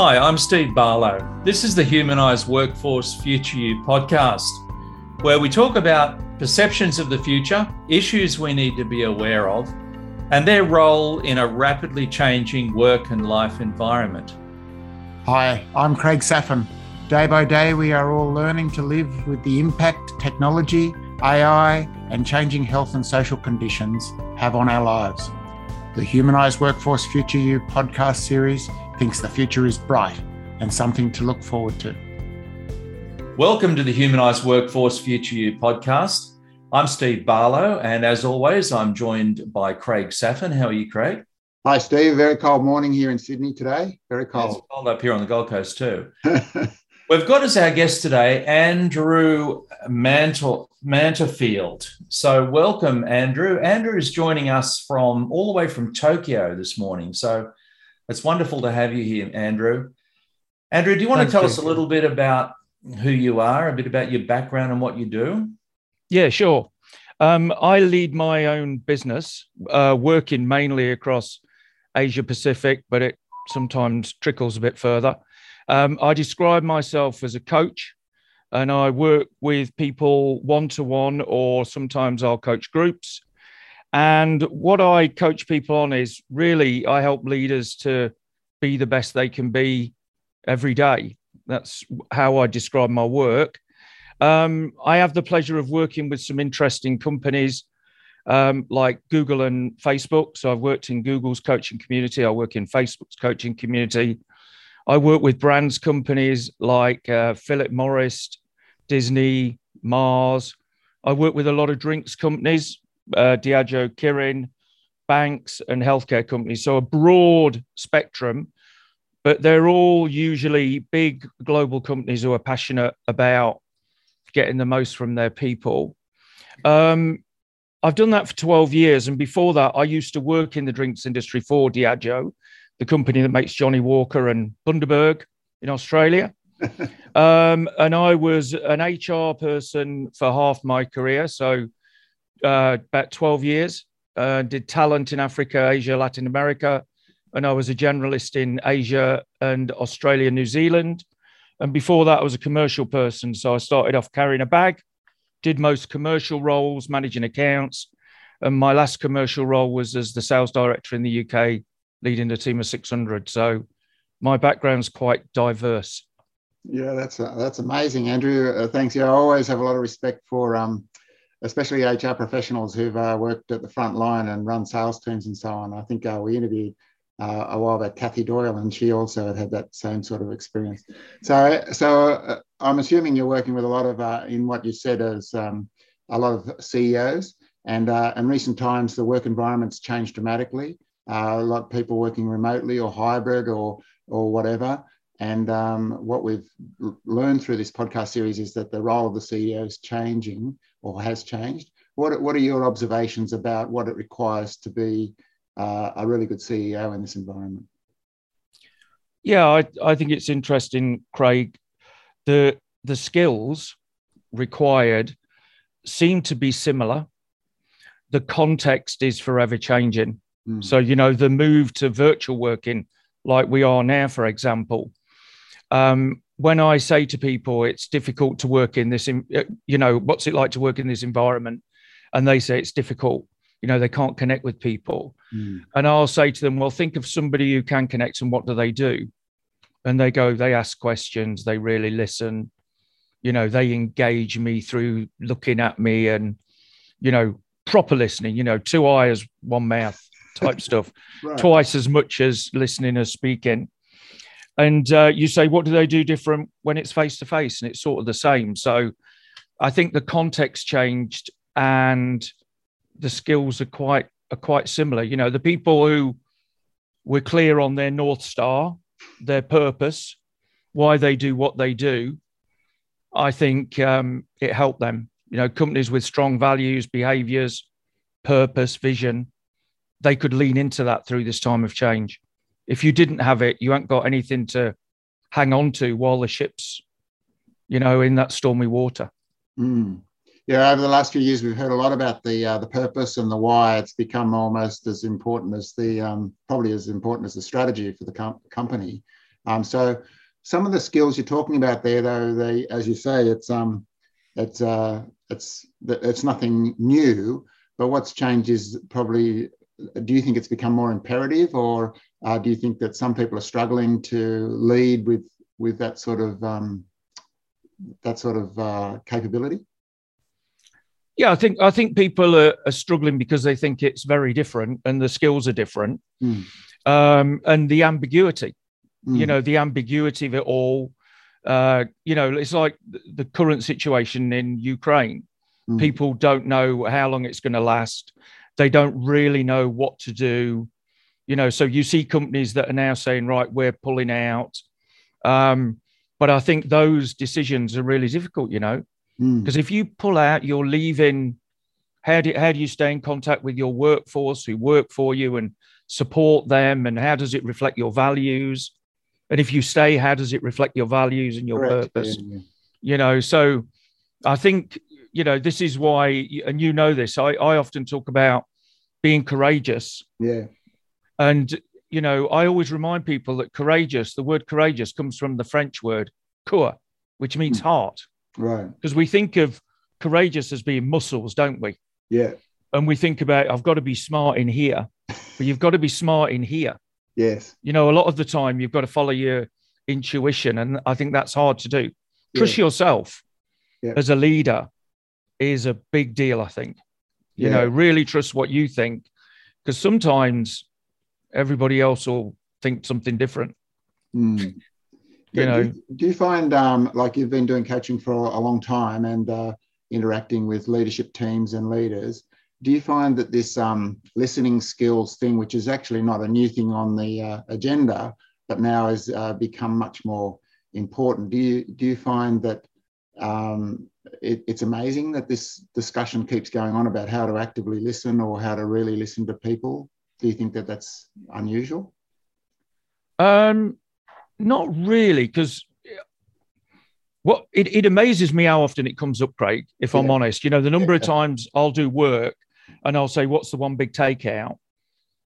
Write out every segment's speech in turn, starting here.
Hi, I'm Steve Barlow. This is the Humanised Workforce Future You podcast, where we talk about perceptions of the future, issues we need to be aware of, and their role in a rapidly changing work and life environment. Hi, I'm Craig Saphin. Day by day, we are all learning to live with the impact technology, AI, and changing health and social conditions have on our lives. The Humanised Workforce Future You podcast series thinks the future is bright and something to look forward to. Welcome to the Humanised Workforce Future You podcast. I'm Steve Barlow, and as always, I'm joined by Craig Saphin. How are you, Craig? Hi, Steve. Very cold morning here in Sydney today. Very cold. It's cold up here on the Gold Coast, too. We've got as our guest today Andrew Mantle, Manterfield. So, welcome, Andrew. Andrew is joining us from all the way from Tokyo this morning. So, it's wonderful to have you here, Andrew. Andrew, do you want Thanks, to tell us a little bit about who you are, a bit about your background and what you do? Yeah, sure. Um, I lead my own business, uh, working mainly across Asia Pacific, but it sometimes trickles a bit further. Um, I describe myself as a coach, and I work with people one to one, or sometimes I'll coach groups. And what I coach people on is really I help leaders to be the best they can be every day. That's how I describe my work. Um, I have the pleasure of working with some interesting companies um, like Google and Facebook. So I've worked in Google's coaching community, I work in Facebook's coaching community. I work with brands companies like uh, Philip Morris, Disney, Mars. I work with a lot of drinks companies uh, Diageo, Kirin, banks, and healthcare companies. So a broad spectrum, but they're all usually big global companies who are passionate about getting the most from their people. Um, I've done that for 12 years. And before that, I used to work in the drinks industry for Diageo, the company that makes Johnnie Walker and Bundaberg in Australia. um, and I was an HR person for half my career. So uh, about 12 years. Uh, did talent in Africa, Asia, Latin America, and I was a generalist in Asia and Australia, New Zealand. And before that, I was a commercial person. So I started off carrying a bag, did most commercial roles, managing accounts. And my last commercial role was as the sales director in the UK, leading a team of 600. So my background's quite diverse. Yeah, that's uh, that's amazing, Andrew. Uh, thanks. Yeah, I always have a lot of respect for um, especially HR professionals who've uh, worked at the front line and run sales teams and so on. I think uh, we interviewed uh, a while back Kathy Doyle, and she also had that same sort of experience. So, so uh, I'm assuming you're working with a lot of, uh, in what you said, as um, a lot of CEOs. And uh, in recent times, the work environment's changed dramatically. a lot of people working remotely or hybrid or or whatever. And um, what we've learned through this podcast series is that the role of the CEO is changing or has changed. What, what are your observations about what it requires to be uh, a really good CEO in this environment? Yeah, I, I think it's interesting, Craig. The the skills required seem to be similar. The context is forever changing. Mm. So, you know, the move to virtual working, like we are now, for example, um, when I say to people it's difficult to work in this, you know, what's it like to work in this environment? And they say it's difficult, you know, they can't connect with people. Mm. And I'll say to them, well, think of somebody who can connect and what do they do? And they go, they ask questions, they really listen, you know, they engage me through looking at me and, you know, proper listening, you know, two eyes, one mouth type stuff, right. twice as much as listening as speaking and uh, you say what do they do different when it's face to face and it's sort of the same. So i think the context changed and the skills are quite are quite similar. You know the people who were clear on their north star their purpose why they do what they do i think um, it helped them. You know companies with strong values behaviors purpose vision they could lean into that through this time of change if you didn't have it, you ain't got anything to hang on to while the ship's, you know, in that stormy water. Mm. Yeah, over the last few years, we've heard a lot about the uh, the purpose and the why. It's become almost as important as the um, probably as important as the strategy for the com- company. Um, so some of the skills you're talking about there, though, they, as you say, it's um, it's uh, it's it's nothing new. But what's changed is probably. Do you think it's become more imperative, or uh, do you think that some people are struggling to lead with with that sort of um, that sort of uh, capability? Yeah, I think I think people are, are, struggling because they think it's very different and the skills are different, mm. um, and the ambiguity. Mm. You know, the ambiguity of it all. Uh, you know, it's like the current situation in Ukraine. Mm. People don't know how long it's going to last. They don't really know what to do. You know, so you see companies that are now saying, right, we're pulling out. Um, but I think those decisions are really difficult, you know, because mm. if you pull out, you're leaving. How do, how do you stay in contact with your workforce who work for you and support them? And how does it reflect your values? And if you stay, how does it reflect your values and your Correct. purpose? Yeah, yeah. You know, so I think, you know, this is why, and you know this, I, I often talk about being courageous. Yeah. And you know, I always remind people that courageous, the word courageous comes from the French word coeur, which means hmm. heart. Right. Because we think of courageous as being muscles, don't we? Yeah. And we think about, I've got to be smart in here, but you've got to be smart in here. Yes. You know, a lot of the time you've got to follow your intuition. And I think that's hard to do. Trust yeah. yourself yeah. as a leader is a big deal, I think. You yeah. know, really trust what you think. Because sometimes everybody else will think something different. Mm. You know, do you, do you find um, like you've been doing coaching for a long time and uh, interacting with leadership teams and leaders? Do you find that this um, listening skills thing, which is actually not a new thing on the uh, agenda, but now has uh, become much more important? Do you do you find that um, it, it's amazing that this discussion keeps going on about how to actively listen or how to really listen to people? Do you think that that's unusual? Um, not really, because what it, it amazes me how often it comes up, Craig. If yeah. I'm honest, you know, the number yeah. of times I'll do work and I'll say, "What's the one big takeout?"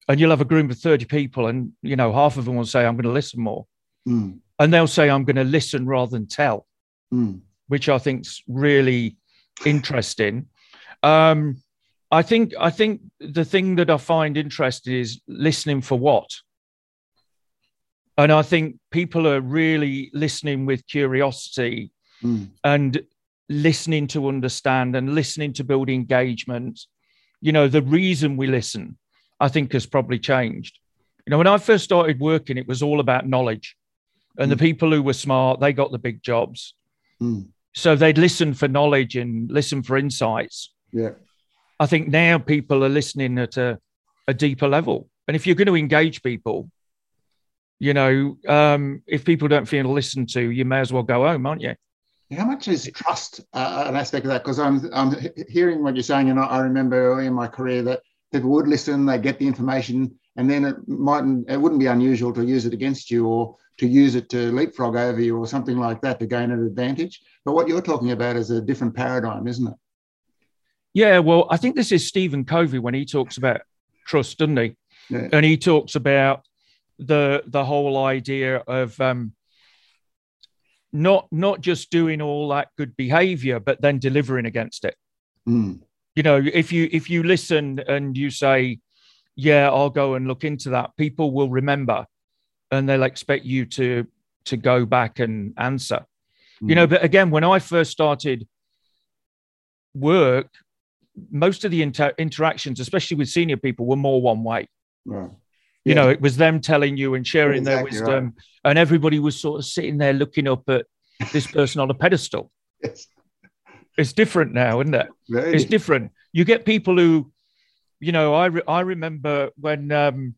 And you'll have a group of thirty people, and you know, half of them will say, "I'm going to listen more," mm. and they'll say, "I'm going to listen rather than tell," mm. which I think's really interesting. Um, I think I think the thing that I find interesting is listening for what. And I think people are really listening with curiosity mm. and listening to understand and listening to build engagement. You know, the reason we listen, I think, has probably changed. You know, when I first started working, it was all about knowledge. And mm. the hmm. people who were smart, they got the big jobs. Mm. So they'd listen for knowledge and listen for insights. Yeah. I think now people are listening at a, a deeper level. And if you're going to engage people, you know, um, if people don't feel listened to, you may as well go home, aren't you? How much is trust uh, an aspect of that? Because I'm, I'm hearing what you're saying, and I remember early in my career that people would listen, they get the information, and then it mightn't, it wouldn't be unusual to use it against you or to use it to leapfrog over you or something like that to gain an advantage. But what you're talking about is a different paradigm, isn't it? Yeah, well, I think this is Stephen Covey when he talks about trust, doesn't he? Yeah. And he talks about the the whole idea of um, not not just doing all that good behavior, but then delivering against it. Mm. You know, if you if you listen and you say, "Yeah, I'll go and look into that," people will remember, and they'll expect you to to go back and answer. Mm. You know, but again, when I first started work, most of the inter- interactions, especially with senior people, were more one way. Right. You know, it was them telling you and sharing exactly their wisdom, right. and everybody was sort of sitting there looking up at this person on a pedestal. Yes. It's different now, isn't it? Very. It's different. You get people who, you know, I re- I remember when um,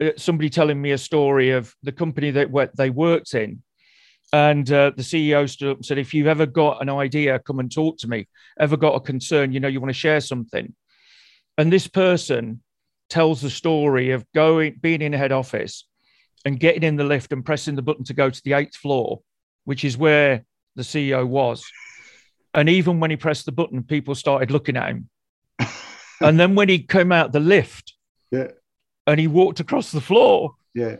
uh, somebody telling me a story of the company that they worked in, and uh, the CEO stood up and said, If you've ever got an idea, come and talk to me. Ever got a concern, you know, you want to share something. And this person tells the story of going, being in the head office and getting in the lift and pressing the button to go to the eighth floor, which is where the CEO was. And even when he pressed the button, people started looking at him. and then when he came out the lift yeah. and he walked across the floor, yeah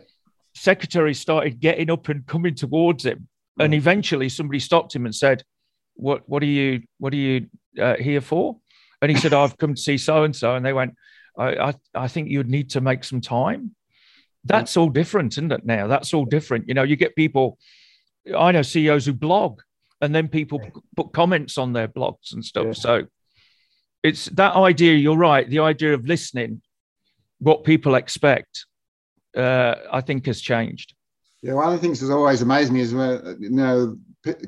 secretary started getting up and coming towards him. And eventually somebody stopped him and said, What what are you what are you uh, here for? And he said, I've come to see so and so. And they went, I, I, I think you'd need to make some time. That's all different, isn't it? Now that's all different. You know, you get people, I know CEOs who blog and then people put comments on their blogs and stuff. Yeah. So it's that idea, you're right, the idea of listening, what people expect, uh, I think has changed. Yeah, one of the things that's always amazed me is when you know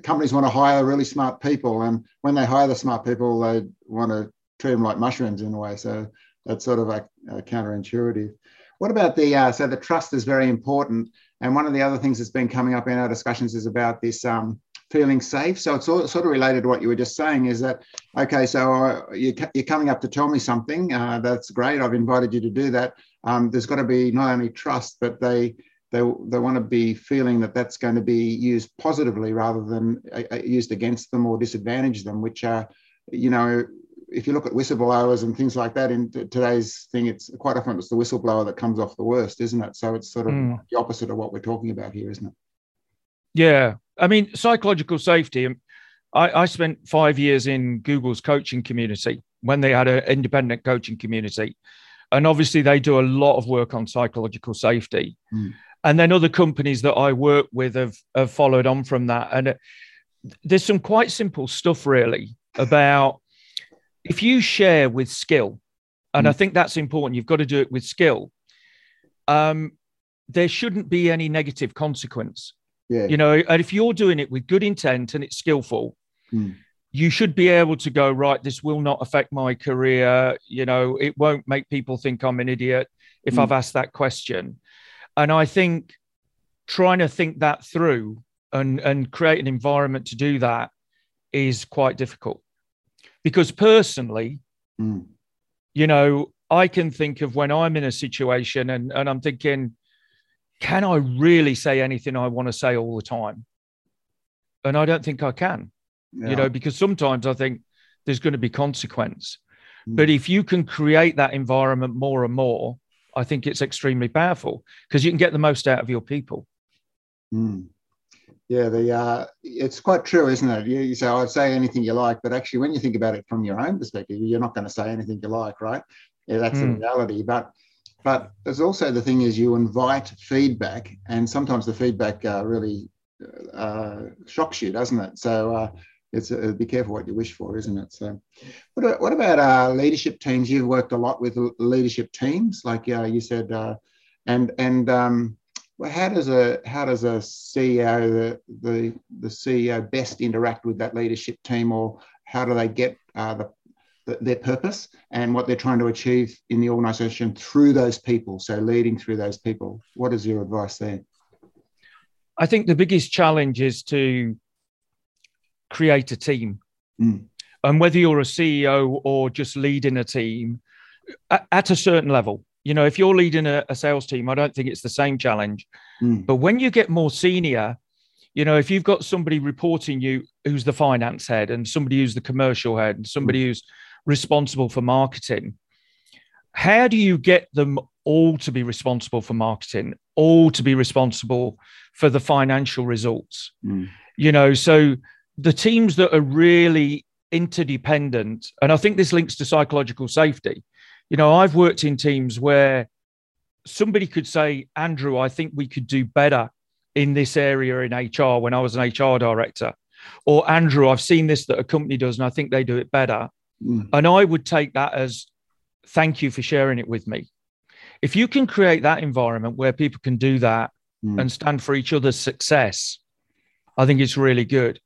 companies want to hire really smart people, and when they hire the smart people, they want to treat them like mushrooms in a way. So that's sort of a counterintuitive. What about the uh, so the trust is very important, and one of the other things that's been coming up in our discussions is about this um, feeling safe. So it's all, sort of related to what you were just saying. Is that okay? So uh, you, are coming up to tell me something. Uh, that's great. I've invited you to do that. Um, there's got to be not only trust, but they they, they want to be feeling that that's going to be used positively rather than uh, uh, used against them or disadvantage them, which are, you know, if you look at whistleblowers and things like that in t- today's thing, it's quite often it's the whistleblower that comes off the worst, isn't it? So it's sort of mm. the opposite of what we're talking about here, isn't it? Yeah. I mean, psychological safety. Um, I, I spent five years in Google's coaching community when they had an independent coaching community. And obviously, they do a lot of work on psychological safety. Mm and then other companies that I work with have, have followed on from that. And it, there's some quite simple stuff, really, about if you share with skill, and mm. I think that's important, you've got to do it with skill. Um, there shouldn't be any negative consequence. Yeah. You know, and if you're doing it with good intent and it's skillful, mm. You should be able to go, right, this will not affect my career. You know, it won't make people think I'm an idiot if mm. I've asked that question. And I think trying to think that through and, and create an environment to do that is quite difficult. Because personally, mm. you know, I can think of when I'm in a situation and, and I'm thinking, can I really say anything I want to say all the time? And I don't think I can, yeah. you know, because sometimes I think there's going to be consequence. Mm. But if you can create that environment more and more, I think it's extremely powerful because you can get the most out of your people. Mm. Yeah, the uh, it's quite true, isn't it? You, you say, I'd say anything you like, but actually, when you think about it from your own perspective, you're not going to say anything you like, right? Yeah, that's mm. the hmm. reality. But but there's also the thing is you invite feedback, and sometimes the feedback uh, really uh, shocks you, doesn't it? So uh, it's uh, be careful what you wish for, isn't it? So, what, what about uh, leadership teams? You've worked a lot with leadership teams, like uh, you said, uh, and and um, well, how does a how does a CEO the, the the CEO best interact with that leadership team, or how do they get uh, the, the, their purpose and what they're trying to achieve in the organisation through those people? So, leading through those people. What is your advice there? I think the biggest challenge is to create a team. Mm. And whether you're a CEO or just leading a team at, at a certain level, you know, if you're leading a, a, sales team, I don't think it's the same challenge. Mm. But when you get more senior, you know, if you've got somebody reporting you who's the finance head and somebody who's the commercial head and somebody mm. who's responsible for marketing, how do you get them all to be responsible for marketing, all to be responsible for the financial results? Mm. You know, so the teams that are really interdependent, and I think this links to psychological safety. You know, I've worked in teams where somebody could say, Andrew, I think we could do better in this area in HR when I was an HR director. Or, Andrew, I've seen this that a company does and I think they do it better. Mm. And I would take that as thank you for sharing it with me. If you can create that environment where people can do that mm. and stand for each other's success, I think it's really good.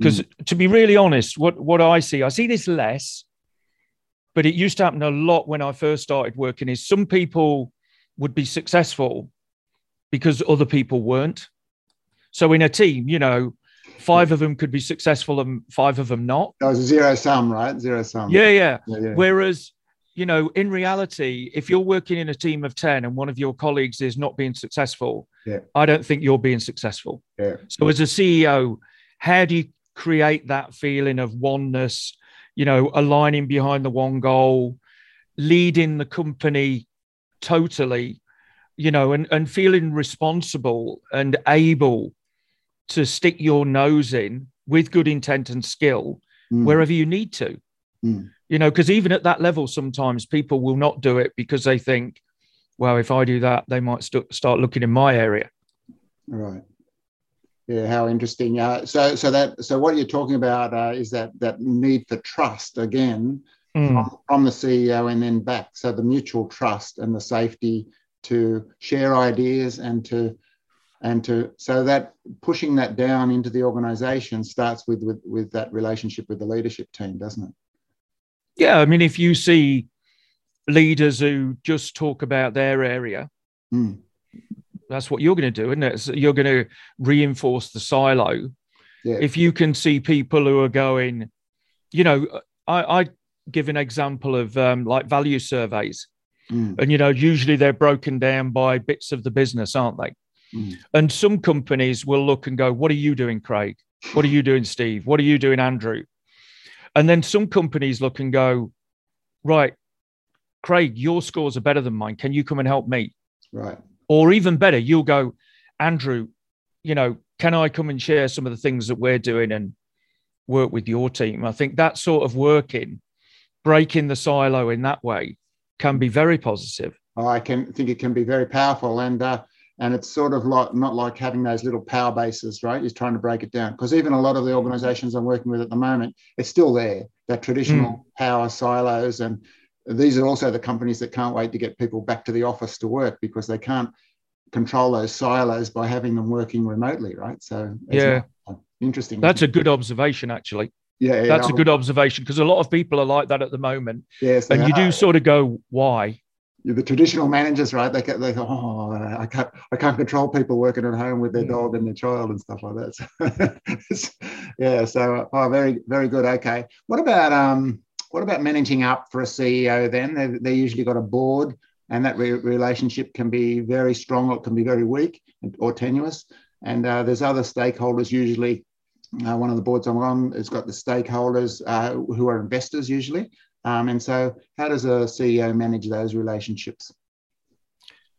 Because mm. to be really honest, what, what I see, I see this less, but it used to happen a lot when I first started working. Is some people would be successful because other people weren't. So in a team, you know, five of them could be successful and five of them not. That was a zero sum, right? Zero sum. Yeah, yeah. yeah, yeah. Whereas, you know, in reality, if you're working in a team of 10 and one of your colleagues is not being successful, yeah. I don't think you're being successful. Yeah. So as a CEO, how do you create that feeling of oneness, you know, aligning behind the one goal, leading the company totally, you know, and, and feeling responsible and able to stick your nose in with good intent and skill mm. wherever you need to. Mm. You know, because even at that level, sometimes people will not do it because they think, well, if I do that, they might st- start looking in my area. Right. Yeah, how interesting. Uh, so, so that so what you're talking about uh, is that that need for trust again mm. from, from the CEO and then back. So the mutual trust and the safety to share ideas and to and to so that pushing that down into the organization starts with with with that relationship with the leadership team doesn't it yeah i mean if you see leaders who just talk about their area mm. That's what you're going to do isn't it so you're going to reinforce the silo yeah. if you can see people who are going you know i i give an example of um, like value surveys mm. and you know usually they're broken down by bits of the business aren't they Mm. And some companies will look and go, What are you doing, Craig? What are you doing, Steve? What are you doing, Andrew? And then some companies look and go, Right, Craig, your scores are better than mine. Can you come and help me? Right. Or even better, you'll go, Andrew, you know, can I come and share some of the things that we're doing and work with your team? I think that sort of working, breaking the silo in that way can be very positive. I can think it can be very powerful. And uh, and it's sort of like not like having those little power bases right He's trying to break it down because even a lot of the organizations i'm working with at the moment it's still there that traditional mm. power silos and these are also the companies that can't wait to get people back to the office to work because they can't control those silos by having them working remotely right so yeah interesting that's a good observation actually yeah, yeah that's a good observation because a lot of people are like that at the moment yes and you are. do sort of go why the traditional managers, right? They they go, oh, I can't I can't control people working at home with their hmm. dog and their child and stuff like that. So, yeah, so oh, very very good. Okay, what about um what about managing up for a CEO? Then they they usually got a board, and that re- relationship can be very strong or it can be very weak or tenuous. And uh, there's other stakeholders usually. Uh, one of the boards I'm on has got the stakeholders uh, who are investors usually, um, and so, how does a CEO manage those relationships?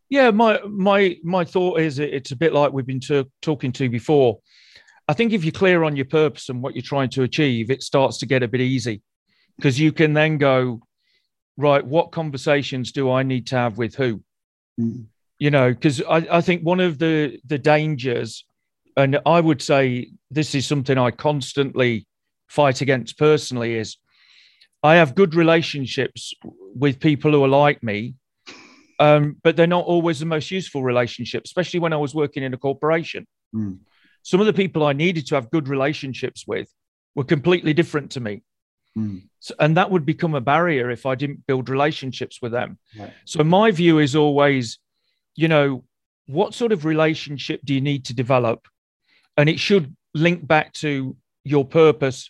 Yeah, my my my thought is it's a bit like we've been talking to before. I think if you're clear on your purpose and what you're trying to achieve, it starts to get a bit easy because you can then go, right, what conversations do I need to have with who? Mm. You know, because I, I think one of the the dangers, and I would say this is something I constantly fight against personally, is I have good relationships with people who are like me, um, but they're not always the most useful relationships, especially when I was working in a corporation. Mm. Some of the people I needed to have good relationships with were completely different to me. Mm. So, and that would become a barrier if I didn't build relationships with them. Right. So, my view is always, you know, what sort of relationship do you need to develop? And it should link back to your purpose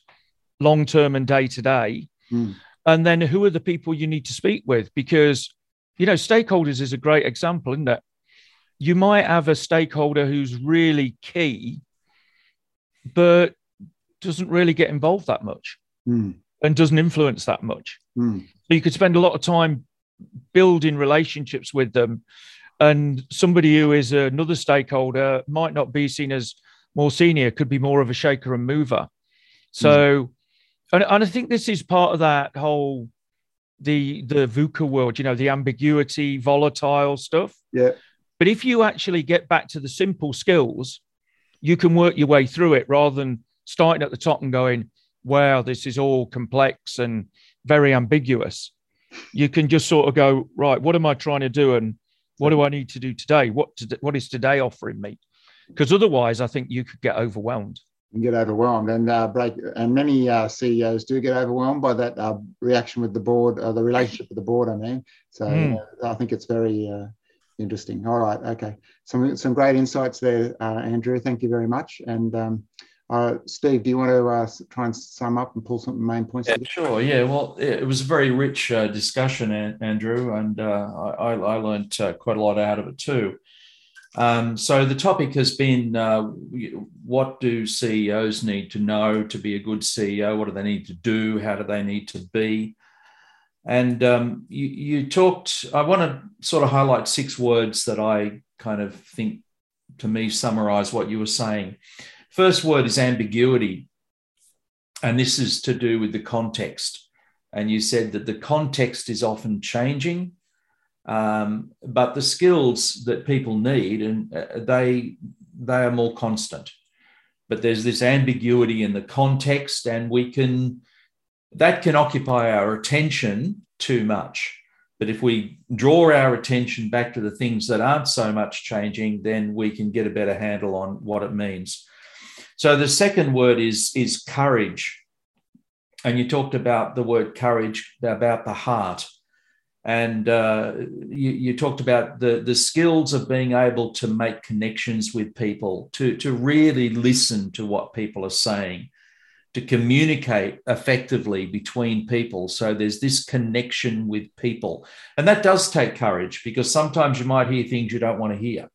long term and day to day Mm. And then who are the people you need to speak with? Because, you know, stakeholders is a great example, isn't it? You might have a stakeholder who's really key, but doesn't really get involved that much mm. And doesn't influence that much. Mm. So you could spend a lot of time building relationships with them. And somebody who is another stakeholder might not be seen as more senior, could be more of a shaker and mover. So, mm and, and I think this is part of that whole the the VUCA world, you know, the ambiguity, volatile stuff. Yeah. But if you actually get back to the simple skills, you can work your way through it rather than starting at the top and going, wow, this is all complex and very ambiguous. You can just sort of go, right, what am I trying to do? And what do I need to do today? What, to, what is today offering me? Because otherwise, I think you could get overwhelmed and get overwhelmed and uh, break. And many uh, CEOs do get overwhelmed by that uh, reaction with the board, uh, the relationship with the board. I mean, so mm. I think it's very uh, interesting. All right, okay, some some great insights there, uh, Andrew. Thank you very much. And um, Steve, do you want to try and sum up and pull some main points? Yeah, sure. Yeah. Well, it was a very rich discussion, Andrew, and I, I, learned quite a lot out of it too. Um, so the topic has been uh, what do CEOs need to know to be a good CEO? What do they need to do? How do they need to be? And um, you, you talked, I want to sort of highlight six words that I kind of think to me summarize what you were saying. First word is ambiguity. And this is to do with the context. And you said that the context is often changing, um, but the skills that people need and uh, they they are more constant. But there's this ambiguity in the context, and we can that can occupy our attention too much. But if we draw our attention back to the things that aren't so much changing, then we can get a better handle on what it means. So the second word is, is courage. And you talked about the word courage, about the heart. And uh, you, you, talked about the, the skills of being able to make connections with people, to, to really listen to what people are saying, to communicate effectively between people. So there's this connection with people. And that does take courage because sometimes you might hear things you don't want to hear.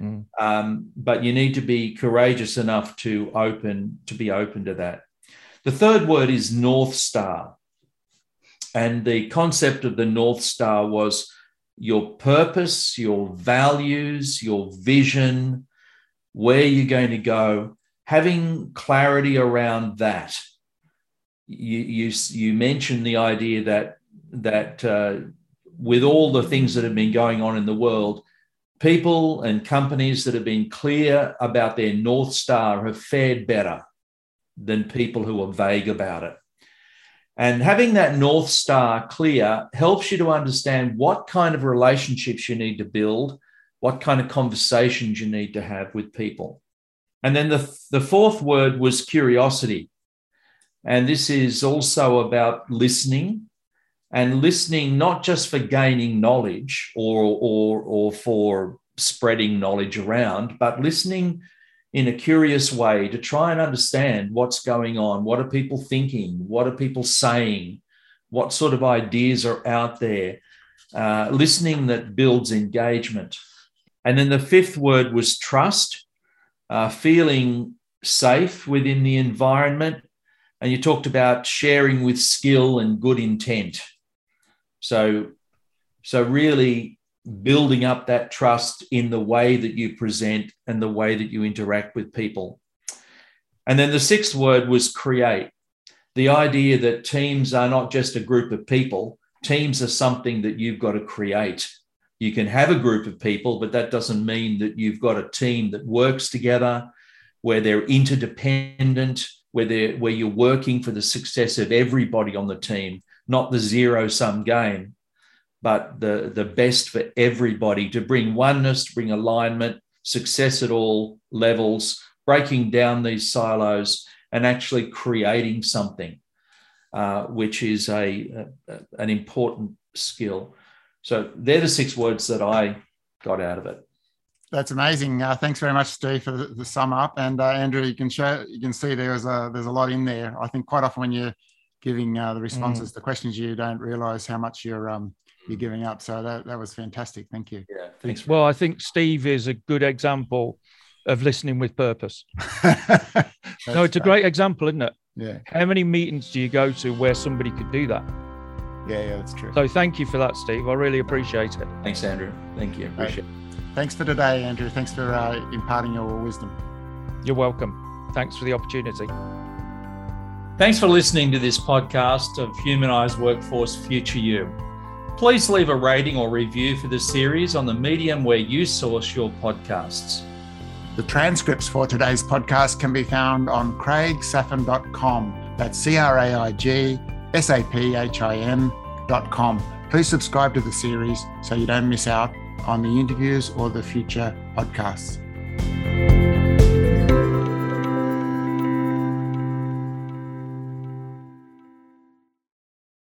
Mm. Um, but you need to be courageous enough to open to be open to that. The third word is North Star. And the concept of the North Star was your purpose, your values, your vision, where you're going to go, having clarity around that. You, you, you mentioned the idea that, that uh, with all the things that have been going on in the world, people and companies that have been clear about their North Star have fared better than people who are vague about it. And having that North Star clear helps you to understand what kind of relationships you need to build, what kind of conversations you need to have with people. And then the, the fourth word was curiosity. And this is also about listening and listening, not just for gaining knowledge or, or, or for spreading knowledge around, but listening in a curious way to try and understand what's going on. What are people thinking? What are people saying? What sort of ideas are out there? Uh, listening that builds engagement. And then the fifth word was trust uh, feeling safe within the environment. And you talked about sharing with skill and good intent. So, so really building up that trust in the way that you present and the way that you interact with people. And then the sixth word was create. The idea that teams are not just a group of people, teams are something that you've got to create you can have a group of people, but that doesn't mean that you've got a team that works together, where they're interdependent, where they're where you're working for the success of everybody on the team, not the zero sum game, but the, the best for everybody to bring oneness, to bring alignment, success at all levels, breaking down these silos and actually creating something, uh, which is a, a, an important skill. So they're the six words that I got out of it. That's amazing. Uh, thanks very much, Steve, for the, the sum up. And uh, Andrew, you can show, you can see there's a there's a lot in there. I think quite often when you're giving uh, the responses mm. to questions, you don't realise how much you're um, you're giving up. So that that was fantastic. Thank you. Yeah, thanks. Well, I think Steve is a good example of listening with purpose. no, it's a great example, isn't it? Yeah. How many meetings do you go to where somebody could do that? Yeah, yeah, that's true. So thank you for that, Steve. I really appreciate it. Thanks, Andrew. Thank you. Appreciate it. Thanks for today, Andrew. Thanks for uh, imparting your wisdom. You're welcome. Thanks for the opportunity. Thanks for listening to this podcast of Humanized Workforce Future You. Please leave a rating or review for the series on the medium where you source your podcasts. The transcripts for today's podcast can be found on craigsaphin.com. That's C R A I G saphin.com. Please subscribe to the series so you don't miss out on the interviews or the future podcasts.